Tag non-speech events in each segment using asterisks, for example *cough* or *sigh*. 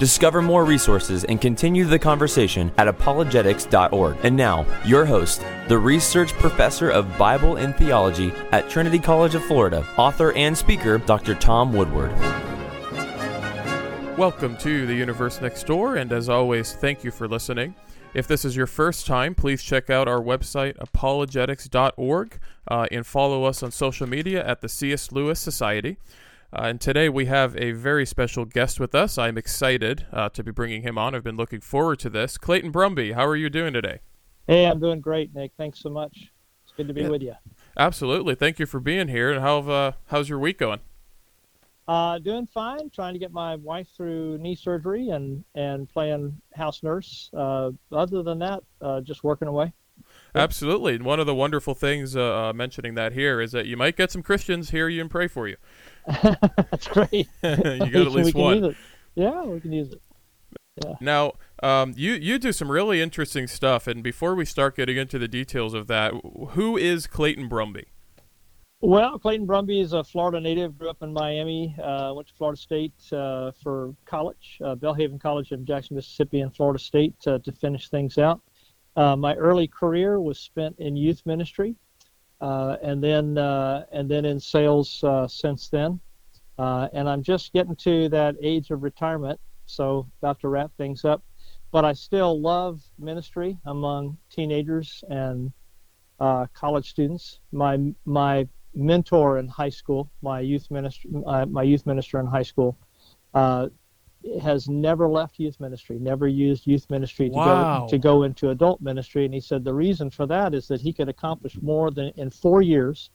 Discover more resources and continue the conversation at apologetics.org. And now, your host, the research professor of Bible and theology at Trinity College of Florida, author and speaker, Dr. Tom Woodward. Welcome to the Universe Next Door, and as always, thank you for listening. If this is your first time, please check out our website, apologetics.org, uh, and follow us on social media at the C.S. Lewis Society. Uh, and today we have a very special guest with us. I'm excited uh, to be bringing him on. I've been looking forward to this. Clayton Brumby, how are you doing today? Hey, I'm doing great, Nick. Thanks so much. It's good to be Yeah. with you. Absolutely. Thank you for being here. And how uh, how's your week going? Uh, doing fine. Trying to get my wife through knee surgery and and playing house nurse. Uh, other than that, uh, just working away. Absolutely. And one of the wonderful things uh, uh, mentioning that here is that you might get some Christians hear you and pray for you. *laughs* That's great. *laughs* you got at *laughs* we least can one. use it. Yeah, we can use it. Now, um, you you do some really interesting stuff, and before we start getting into the details of that, who is Clayton Brumby? Well, Clayton Brumby is a Florida native. Grew up in Miami. Uh, went to Florida State uh, for college, uh, Belhaven College in Jackson, Mississippi, and Florida State uh, to finish things out. Uh, my early career was spent in youth ministry, and then uh, and then in sales uh, since then. Uh, and I'm just getting to that age of retirement, so about to wrap things up. But I still love ministry among teenagers and uh, college students. My my mentor in high school, my youth minister, uh, my youth minister in high school, uh, has never left youth ministry, never used youth ministry to Wow. go to go into adult ministry. And he said the reason for that is that he could accomplish more than in four years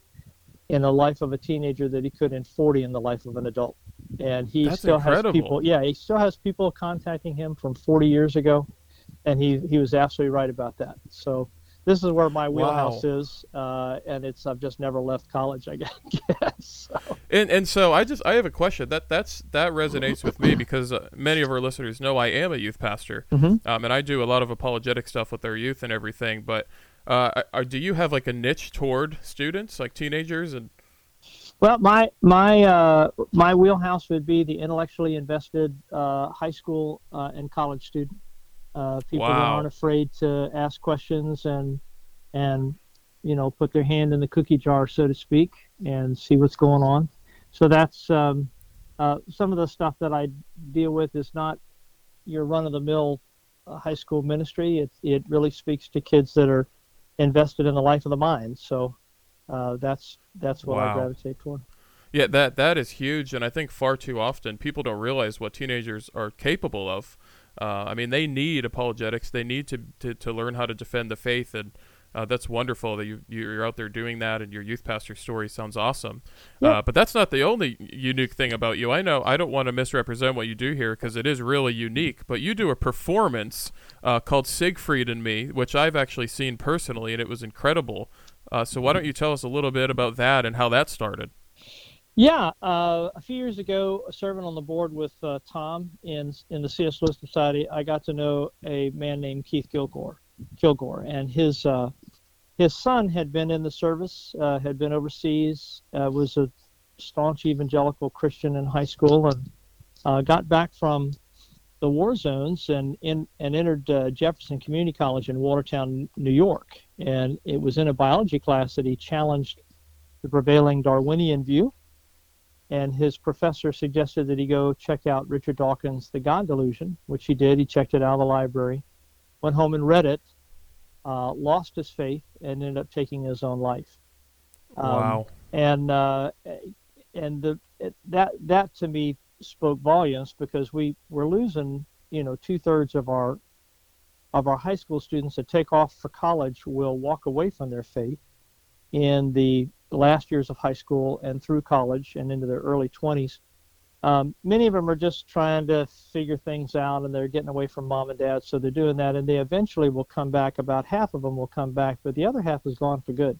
in the life of a teenager that he could in 40 in the life of an adult. And he That's still incredible. has people, yeah, he still has people contacting him from 40 years ago, and he he was absolutely right about that. So this is where my wheelhouse is, uh, and it's I've just never left college, I *laughs* guess. So, And and so I just I have a question that that's that resonates with me because uh, many of our listeners know I am a youth pastor, Mhm. um, and I do a lot of apologetic stuff with our youth and everything. But uh, are, do you have like a niche toward students, like teenagers, and well, my my uh, my wheelhouse would be the intellectually invested uh, high school uh, and college student. Uh, people that aren't afraid to ask questions and and you know put their hand in the cookie jar, so to speak, and see what's going on. So that's um, uh, some of the stuff that I deal with is not your run of the mill uh, high school ministry. It it really speaks to kids that are invested in the life of the mind. So uh, that's that's what Wow. I gravitate toward. Yeah, that that is huge, and I think far too often people don't realize what teenagers are capable of. Uh, I mean, they need apologetics. They need to, to, to learn how to defend the faith, and uh, that's wonderful that you you're out there doing that. And your youth pastor story sounds awesome. Yeah. Uh, but that's not the only unique thing about you. I know I don't want to misrepresent what you do here because it is really unique. But you do a performance uh, called Siegfried and Me, which I've actually seen personally, and it was incredible. Uh, so why don't you tell us a little bit about that and how that started? Yeah, uh, a few years ago, serving on the board with uh, Tom in in the C.S. Lewis Society, I got to know a man named Keith Kilgore, Kilgore, and his uh, his son had been in the service, uh, had been overseas, uh, was a staunch evangelical Christian in high school, and uh, got back from the war zones and in and entered Jefferson Community College in Watertown, New York, and it was in a biology class that he challenged the prevailing Darwinian view and his professor suggested that he go check out Richard Dawkins' The God Delusion, which he did. He checked it out of the library, went home and read it, uh, lost his faith, and ended up taking his own life. Um, wow. And uh, and the, it, that that to me spoke volumes because we were losing, you know, two thirds of our of our high school students that take off for college will walk away from their faith in the last years of high school and through college and into their early 20s. Um, many of them are just trying to figure things out and they're getting away from mom and dad, so they're doing that, and they eventually will come back. About half of them will come back, but the other half is gone for good.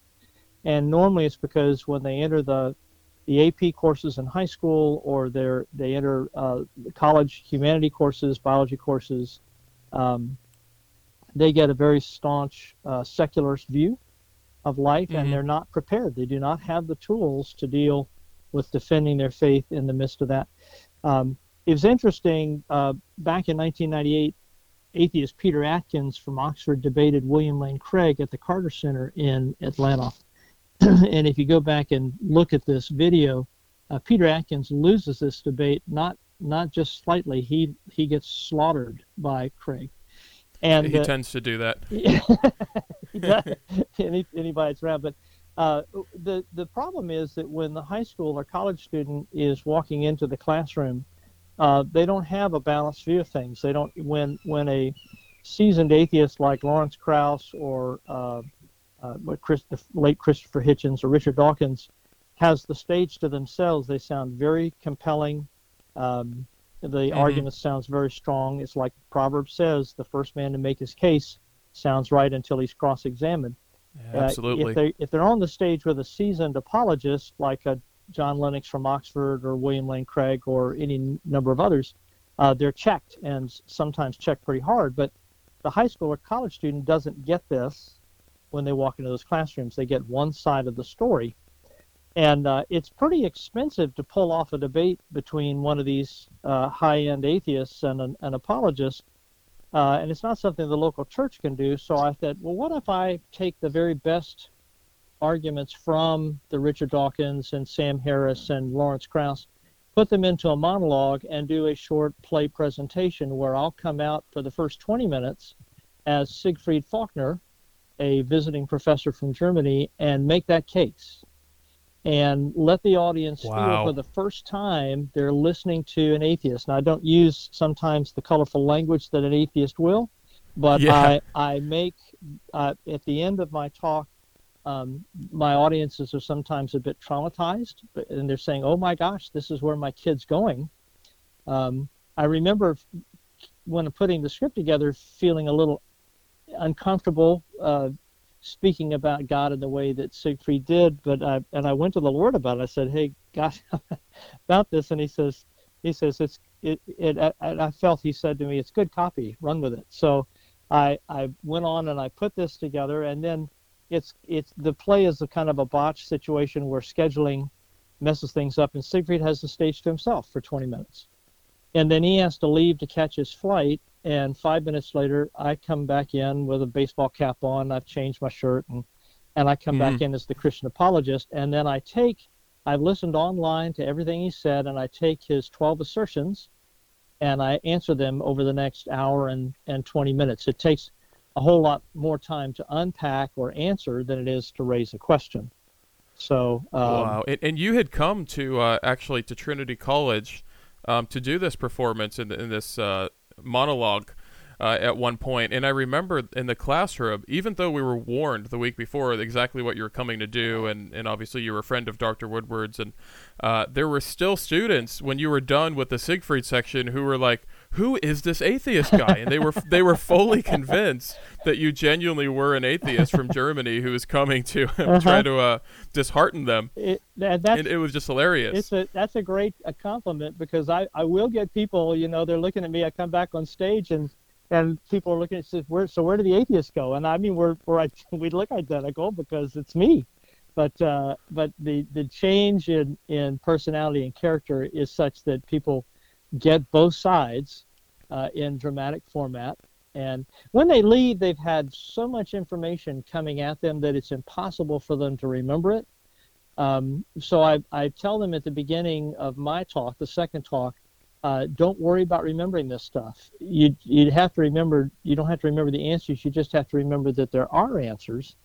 and normally it's because when they enter the the AP courses in high school or they they enter uh, college humanity courses, biology courses, um, they get a very staunch uh, secularist view of life, mm-hmm. and they're not prepared. They do not have the tools to deal with defending their faith in the midst of that. Um, it was interesting. Uh, back in 1998, atheist Peter Atkins from Oxford debated William Lane Craig at the Carter Center in Atlanta. *clears throat* and if you go back and look at this video, uh, Peter Atkins loses this debate not not just slightly. He he gets slaughtered by Craig. And he uh, tends to do that. *laughs* *laughs* Any, anybody that's around, but uh, the the problem is that when the high school or college student is walking into the classroom, uh, they don't have a balanced view of things. They don't when when a seasoned atheist like Lawrence Krauss or uh, uh, Chris, the late Christopher Hitchens or Richard Dawkins has the stage to themselves. They sound very compelling. Um, the mm-hmm. argument sounds very strong. It's like Proverbs says: the first man to make his case sounds right until he's cross-examined. Yeah, absolutely. Uh, if they if they're on the stage with a seasoned apologist like a John Lennox from Oxford or William Lane Craig or any number of others, uh, they're checked and sometimes checked pretty hard. But the high school or college student doesn't get this when they walk into those classrooms. They get one side of the story. And uh, it's pretty expensive to pull off a debate between one of these uh, high end atheists and an, an apologist. Uh, and it's not something the local church can do. So I said, well, what if I take the very best arguments from the Richard Dawkins and Sam Harris and Lawrence Krauss, put them into a monologue, and do a short play presentation where I'll come out for the first 20 minutes as Siegfried Faulkner a visiting professor from Germany and make that case and let the audience wow. feel for the first time they're listening to an atheist. Now, I don't use sometimes the colorful language that an atheist will, but yeah. I, I make, uh, at the end of my talk, um, my audiences are sometimes a bit traumatized, and they're saying, oh my gosh, this is where my kid's going. Um, I remember when I'm putting the script together feeling a little uncomfortable uh, speaking about God in the way that Siegfried did, but I, and I went to the Lord about it. I said, "Hey, God, *laughs* about this," and He says, "He says it's it." it and I felt He said to me, "It's good copy. Run with it." So I I went on and I put this together, and then it's it's the play is a kind of a botch situation where scheduling messes things up, and Siegfried has the stage to himself for 20 minutes, and then he has to leave to catch his flight, and five minutes later, I come back in with a baseball cap on. I've changed my shirt, and and I come mm-hmm. back in as the Christian apologist. And then I take, I've listened online to everything he said, and I take his 12 assertions, and I answer them over the next hour and and 20 minutes. It takes a whole lot more time to unpack or answer than it is to raise a question. So um, wow, and, and, you had come to uh, actually to Trinity College um, to do this performance in, in this uh, monologue uh, at one point, and I remember in the classroom, even though we were warned the week before exactly what you were coming to do, and, and obviously you were a friend of Dr. Woodward's, and uh, there were still students when you were done with the Siegfried section who were like, "Who is this atheist guy?" And they were they were fully convinced that you genuinely were an atheist from Germany who was coming to *laughs* uh-huh. try to uh, dishearten them. It, that, and it was just hilarious. It's a that's a great a compliment because I I will get people, you know, they're looking at me. I come back on stage and and people are looking at says where so where do the atheists go and i mean we're, we're *laughs* we look identical because it's me but uh, but the the change in in personality and character is such that people get both sides uh, in dramatic format and when they leave they've had so much information coming at them that it's impossible for them to remember it um, so I, I tell them at the beginning of my talk the second talk uh, don't worry about remembering this stuff. You you have to remember. You don't have to remember the answers. You just have to remember that there are answers.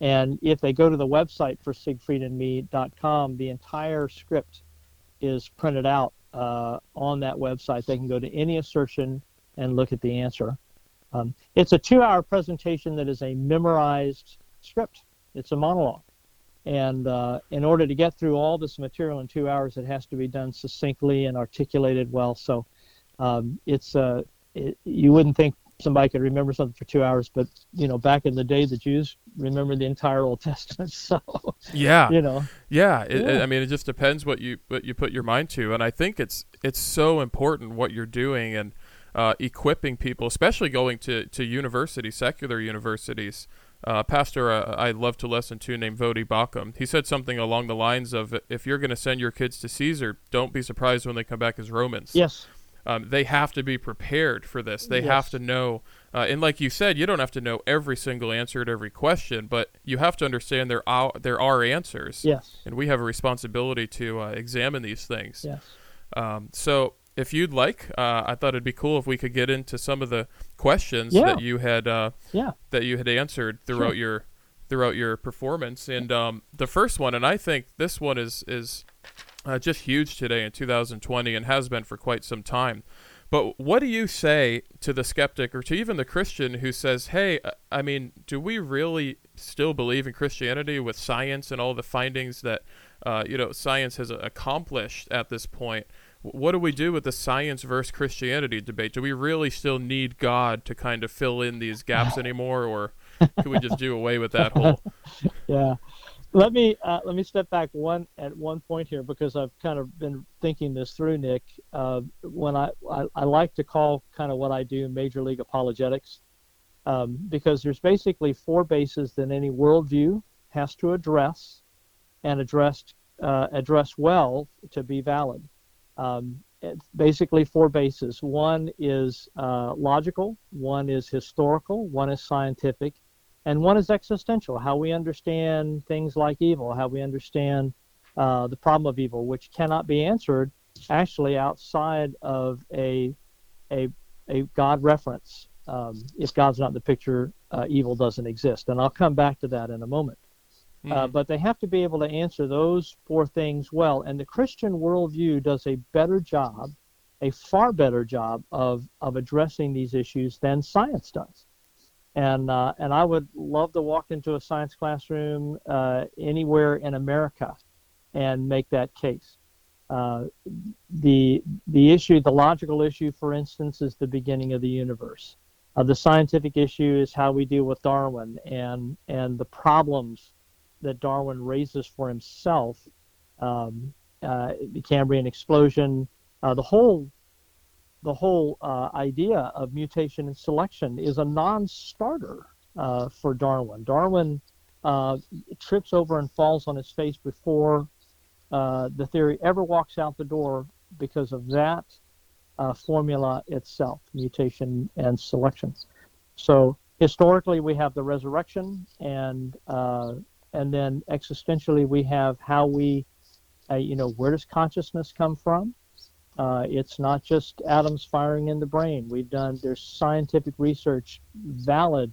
And if they go to the website for siegfriedandme.com, the entire script is printed out uh, on that website. They can go to any assertion and look at the answer. Um, it's a two-hour presentation that is a memorized script. It's a monologue. And uh, in order to get through all this material in two hours, it has to be done succinctly and articulated well. So um, it's uh, it, you wouldn't think somebody could remember something for two hours, but you know, back in the day, the Jews remembered the entire Old *laughs* Testament. So yeah, you know, yeah, it, yeah. I mean, it just depends what you what you put your mind to, and I think it's it's so important what you're doing and uh, equipping people, especially going to to universities, secular universities. Uh, pastor uh, I love to listen to named Voddie Baucham. He said something along the lines of, "If you're going to send your kids to Caesar, don't be surprised when they come back as Romans." Yes um, they have to be prepared for this. They yes. have to know, uh, and like you said, you don't have to know every single answer to every question, but you have to understand there are there are answers. Yes, and we have a responsibility to uh, examine these things. Yes. Um, so if you'd like, uh, I thought it'd be cool if we could get into some of the questions yeah. that you had uh, yeah. that you had answered throughout sure. your throughout your performance. And um, the first one, and I think this one is is uh, just huge today in 2020 and has been for quite some time. But what do you say to the skeptic or to even the Christian who says, hey, uh, I mean, do we really still believe in Christianity with science and all the findings that, uh, you know, science has accomplished at this point? What do we do with the science versus Christianity debate? Do we really still need God to kind of fill in these gaps *laughs* anymore, or can we just do away with that whole? *laughs* yeah, let me uh, let me step back one at one point here because I've kind of been thinking this through, Nick. Uh, when I, I, I like to call kind of what I do major league apologetics, um, because there's basically four bases that any worldview has to address, and addressed uh, address well to be valid. Um, basically four bases. One is uh, logical, one is historical, one is scientific, and one is existential how we understand things like evil how we understand uh, the problem of evil which cannot be answered actually outside of a a, a god reference um, if god's not in the picture uh, evil doesn't exist. And i'll come back to that in a moment. Uh, hmm. but they have to be able to answer those four things well. And the christian worldview does a better job a far better job of, of addressing these issues than science does and uh, and I would love to walk into a science classroom uh, anywhere in America and make that case. Uh, the the issue, the logical issue, for instance, is the beginning of the universe. Uh, the scientific issue is how we deal with Darwin and and the problems that Darwin raises for himself. Um, uh, the Cambrian explosion, uh, the whole the whole uh, idea of mutation and selection is a non-starter uh, for Darwin. Darwin uh, trips over and falls on his face before uh, the theory ever walks out the door because of that uh, formula itself, mutation and selection. So historically, we have the resurrection, and uh, and then existentially, we have how we, you know, where does consciousness come from? Uh, it's not just atoms firing in the brain. We've done there's scientific research, valid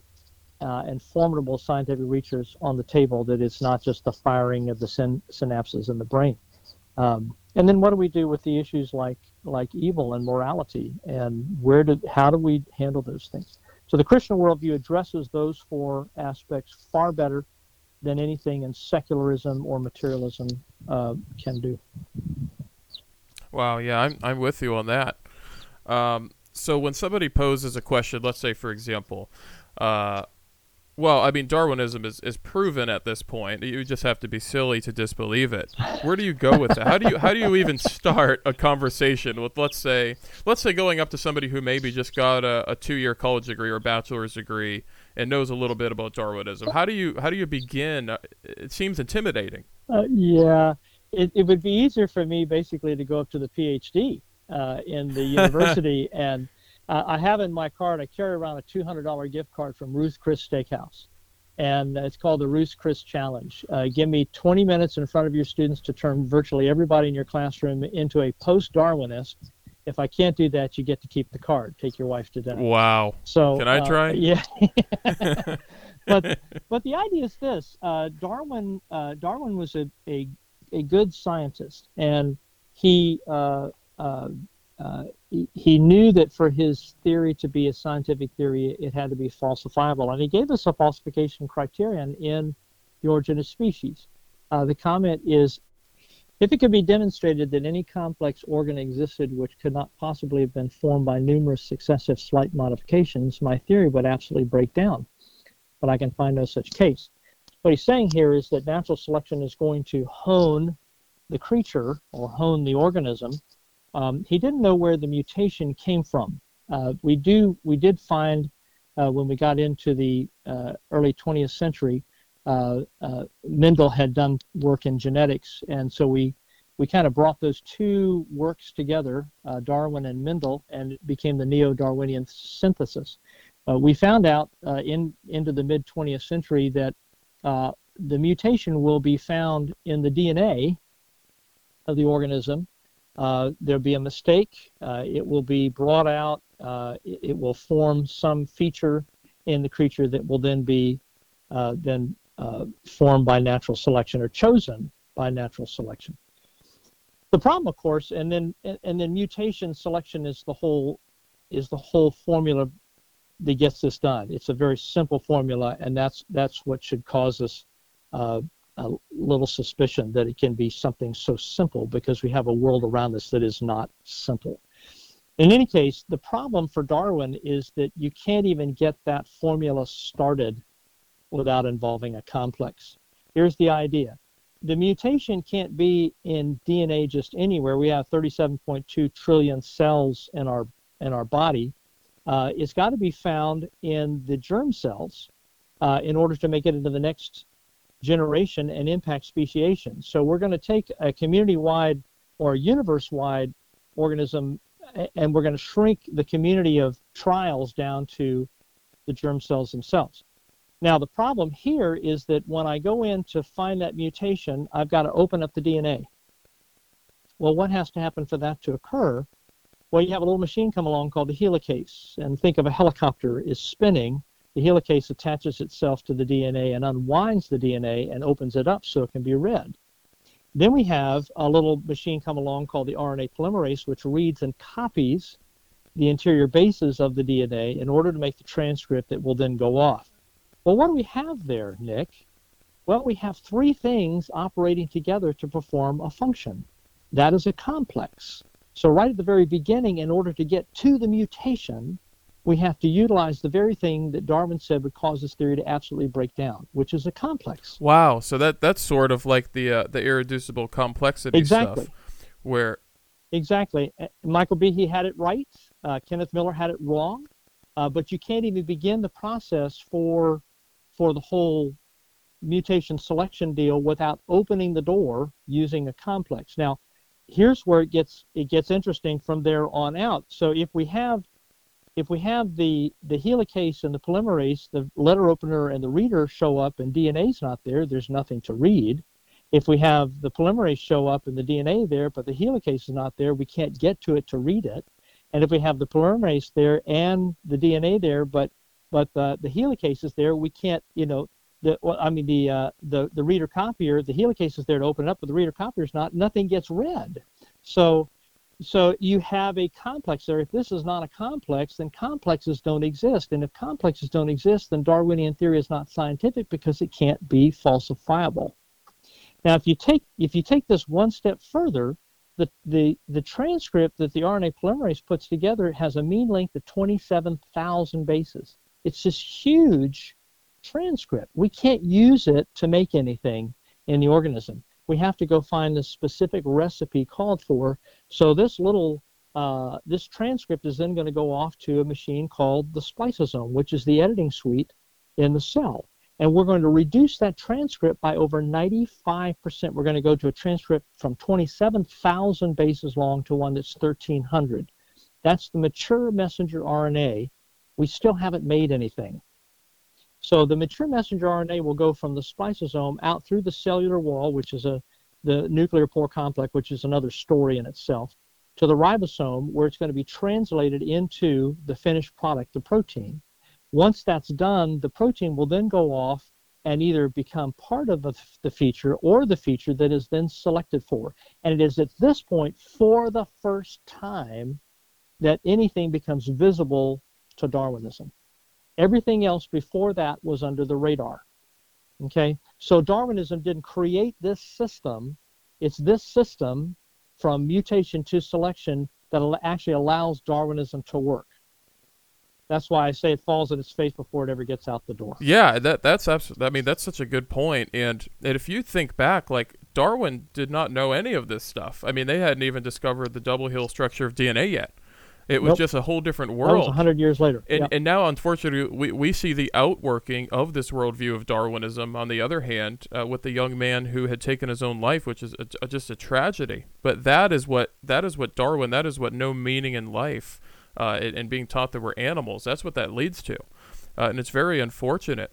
uh, and formidable scientific research on the table that it's not just the firing of the syn- synapses in the brain. Um, and then what do we do with the issues like like evil and morality, and where did how do we handle those things? So the Christian worldview addresses those four aspects far better than anything in secularism or materialism uh, can do. Wow, yeah, I'm I'm with you on that. Um, so when somebody poses a question, let's say for example, uh, well, I mean Darwinism is, is proven at this point. You just have to be silly to disbelieve it. Where do you go with that? How do you how do you even start a conversation with let's say let's say going up to somebody who maybe just got a, a two year college degree or a bachelor's degree and knows a little bit about Darwinism? How do you how do you begin? It seems intimidating. Uh, yeah, it, it would be easier for me basically to go up to the PhD uh, in the *laughs* university. and uh, I have in my card, I carry around a $200 gift card from Ruth Chris Steakhouse. And it's called the Ruth Chris Challenge. Uh, give me 20 minutes in front of your students to turn virtually everybody in your classroom into a post Darwinist. If I can't do that, you get to keep the card. Take your wife to dinner. Wow. So can I uh, try? *laughs* Yeah. *laughs* but but the idea is this: uh, Darwin uh, Darwin was a, a a good scientist, and he uh, uh, uh, he, knew that for his theory to be a scientific theory, it had to be falsifiable, and he gave us a falsification criterion in the origin of species. Uh, the comment is If it could be demonstrated that any complex organ existed which could not possibly have been formed by numerous successive slight modifications, my theory would absolutely break down. But I can find no such case. What he's saying here is that natural selection is going to hone the creature or hone the organism. Um, he didn't know where the mutation came from. Uh, we do we did find uh, when we got into the uh, early 20th century, uh, uh, Mendel had done work in genetics, and so we we kind of brought those two works together, uh, Darwin and Mendel, and it became the neo-Darwinian synthesis. we found out in into the mid 20th century that the mutation will be found in the DNA of the organism. Uh, there'll be a mistake. Uh, it will be brought out. Uh, it, it, will form some feature in the creature that will then be uh, then uh, formed by natural selection or chosen by natural selection. The problem, of course, and then and then mutation selection is the whole is the whole formula that gets this done. It's a very simple formula, and that's that's what should cause us uh, a little suspicion that it can be something so simple because we have a world around us that is not simple. In any case, the problem for Darwin is that you can't even get that formula started without involving a complex. Here's the idea. The mutation can't be in DNA just anywhere. We have 37.2 trillion cells in our in our body. Uh, it's got to be found in the germ cells uh, in order to make it into the next generation and impact speciation. So we're going to take a community-wide or universe-wide organism and we're going to shrink the community of trials down to the germ cells themselves. Now the problem here is that when I go in to find that mutation, I've got to open up the DNA. Well, what has to happen for that to occur? Well, you have a little machine come along called the helicase, and think of a helicopter is spinning, the helicase attaches itself to the DNA and unwinds the DNA and opens it up so it can be read. Then we have a little machine come along called the RNA polymerase, which reads and copies the interior bases of the DNA in order to make the transcript that will then go off. Well, what do we have there, Nick? Well, we have three things operating together to perform a function. That is a complex. So, right at the very beginning, in order to get to the mutation, we have to utilize the very thing that Darwin said would cause this theory to absolutely break down, which is a complex. Wow, so that that's sort of like the uh, the irreducible complexity exactly. stuff, where exactly uh, Michael Behe had it right, uh, Kenneth Miller had it wrong, uh, but you can't even begin the process for for the whole mutation selection deal without opening the door using a complex. Now, here's where it gets it gets interesting from there on out. So if we have if we have the, the helicase and the polymerase, the letter opener and the reader show up and DNA's not there, there's nothing to read. If we have the polymerase show up and the DNA there, but the helicase is not there, we can't get to it to read it. And if we have the polymerase there and the DNA there, but but uh, the, the helicase is there, we can't, you know, the well, I mean the uh, the the reader copier, the helicase is there to open it up, but the reader copier is not. Nothing gets read. So so you have a complex there. If this is not a complex, then complexes don't exist. And if complexes don't exist, then Darwinian theory is not scientific because it can't be falsifiable. Now, if you take if you take this one step further, the, the, the transcript that the RNA polymerase puts together has a mean length of 27,000 bases. It's this huge transcript. We can't use it to make anything in the organism we have to go find the specific recipe called for. So this little uh, this transcript is then going to go off to a machine called the spliceosome, which is the editing suite in the cell. And we're going to reduce that transcript by over 95%. We're going to go to a transcript from 27,000 bases long to one that's 1,300. That's the mature messenger RNA. We still haven't made anything. So the mature messenger RNA will go from the spliceosome out through the cellular wall, which is a the nuclear pore complex, which is another story in itself, to the ribosome, where it's going to be translated into the finished product, the protein. Once that's done, the protein will then go off and either become part of the, the feature or the feature that is then selected for. And it is at this point, for the first time, that anything becomes visible to Darwinism. Everything else before that was under the radar. Okay, so Darwinism didn't create this system it's this system from mutation to selection that actually allows Darwinism to work. That's why I say it falls on its face before it ever gets out the door. Yeah, that that's absolutely. I mean, that's such a good point. And and if you think back, like Darwin did not know any of this stuff. I mean, they hadn't even discovered the double helix structure of DNA yet. It was nope. just a whole different world. That was 100 years later. And, and now, unfortunately, we, we see the outworking of this worldview of Darwinism, on the other hand, uh, with the young man who had taken his own life, which is a, a, just a tragedy. But that is what that is what Darwin, that is what no meaning in life uh, and, and, being taught that we're animals, that's what that leads to. Uh, and it's very unfortunate.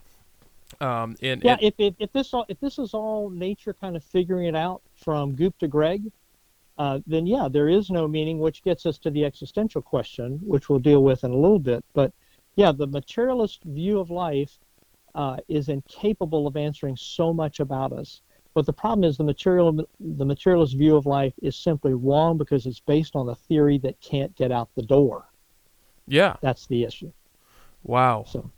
Um, and, yeah, and, if, if, if, this all, if this is all nature kind of figuring it out from Goop to Greg, uh, then yeah, there is no meaning, which gets us to the existential question, which we'll deal with in a little bit. But yeah, the materialist view of life uh, is incapable of answering so much about us. But the problem is the material, the materialist view of life is simply wrong because it's based on a theory that can't get out the door. Yeah, that's the issue. Wow. So,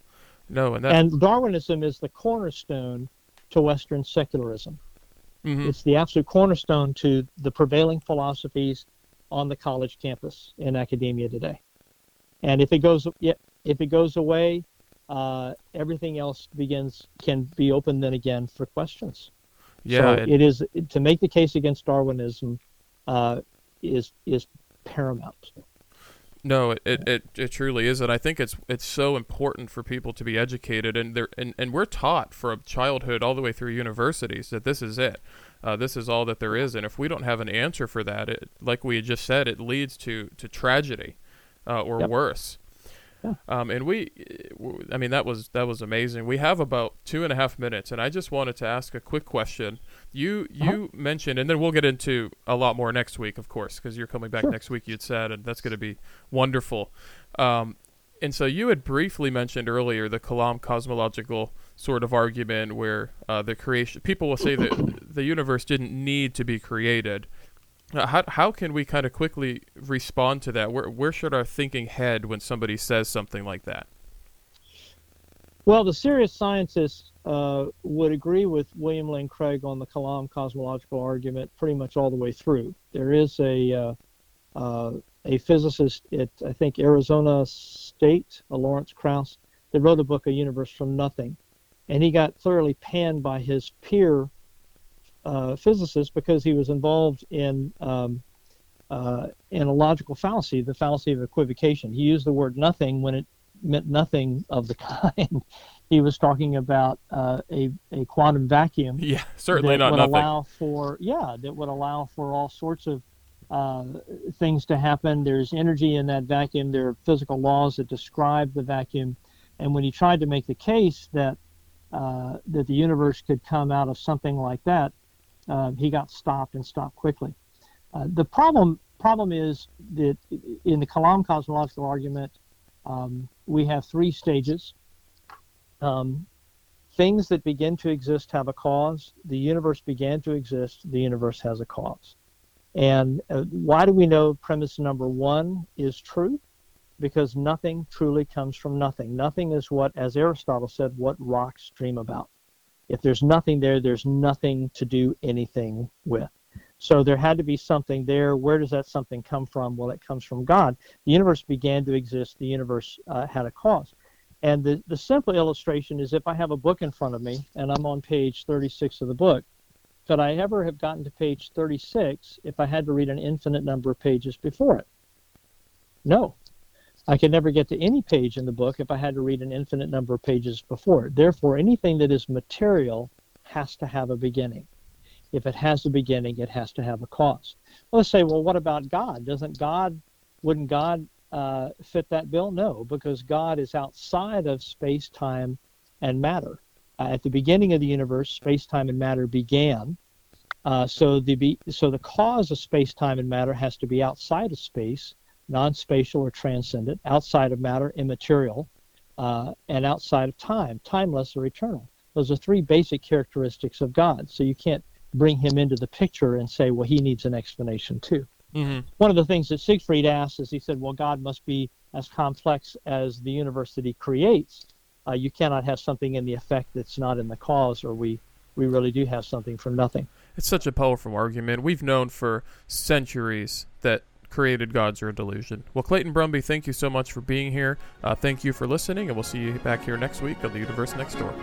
no, and, that... and Darwinism is the cornerstone to Western secularism. Mm-hmm. It's the absolute cornerstone to the prevailing philosophies on the college campus in academia today. And if it goes, if it goes away, uh, everything else begins can be open then again for questions. Yeah, so it, it is to make the case against Darwinism uh, is is paramount. No, it, it, it truly is, and I think it's it's so important for people to be educated, and they and, and we're taught from childhood all the way through universities that this is it, uh, this is all that there is, and if we don't have an answer for that, it, like we just said, it leads to to tragedy, uh, or yep. worse. Yeah. Um, and we, I mean, that was that was amazing. We have about two and a half minutes, and I just wanted to ask a quick question. You uh-huh. you mentioned, and then we'll get into a lot more next week, of course, because you're coming back sure. next week. You'd said, and that's going to be wonderful. Um, and so you had briefly mentioned earlier the Kalam cosmological sort of argument, where uh, the creation people will say that the universe didn't need to be created. Uh, how how can we kind of quickly respond to that? Where where should our thinking head when somebody says something like that? Well, the serious scientists uh, would agree with William Lane Craig on the Kalam cosmological argument pretty much all the way through. There is a uh, uh, a physicist at I think Arizona State, a Lawrence Krauss, that wrote a book, A Universe from Nothing, and he got thoroughly panned by his peer uh, physicists because he was involved in um, uh, in a logical fallacy, the fallacy of equivocation. He used the word nothing when it meant nothing of the *laughs* kind. he was talking about uh, a, a quantum vacuum. Yeah, certainly not would nothing. allow for yeah that would allow for all sorts of uh, things to happen. There's energy in that vacuum. There are physical laws that describe the vacuum. And when he tried to make the case that uh, that the universe could come out of something like that, uh, he got stopped and stopped quickly. Uh, the problem problem is that in the Kalam cosmological argument, um, we have three stages. Um, things that begin to exist have a cause. The universe began to exist. The universe has a cause. And uh, why do we know premise number one is true? Because nothing truly comes from nothing. Nothing is what, as Aristotle said, what rocks dream about. If there's nothing there, there's nothing to do anything with. So there had to be something there. Where does that something come from? Well, it comes from God. The universe began to exist. The universe uh, had a cause. And the, the simple illustration is if I have a book in front of me and I'm on page 36 of the book, could I ever have gotten to page 36 if I had to read an infinite number of pages before it? No. I could never get to any page in the book if I had to read an infinite number of pages before it. Therefore, anything that is material has to have a beginning. If it has a beginning, it has to have a cause. Well, let's say, well, what about God? Doesn't God, wouldn't God uh, fit that bill? No, because God is outside of space, time, and matter. Uh, at the beginning of the universe, space, time, and matter began. Uh, so the so the cause of space, time, and matter has to be outside of space, non-spatial or transcendent, outside of matter, immaterial, uh, and outside of time, timeless or eternal. Those are three basic characteristics of God. So you can't bring him into the picture and say, well, he needs an explanation too. Mm-hmm. One of the things that Siegfried asked is he said, well, God must be as complex as the universe that he creates uh, you cannot have something in the effect that's not in the cause, or we we really do have something from nothing. It's such a powerful argument. We've known for centuries that created gods are a delusion. Well, Clayton Brumby, thank you so much for being here. Uh, thank you for listening, and we'll see you back here next week on the Universe Next Door.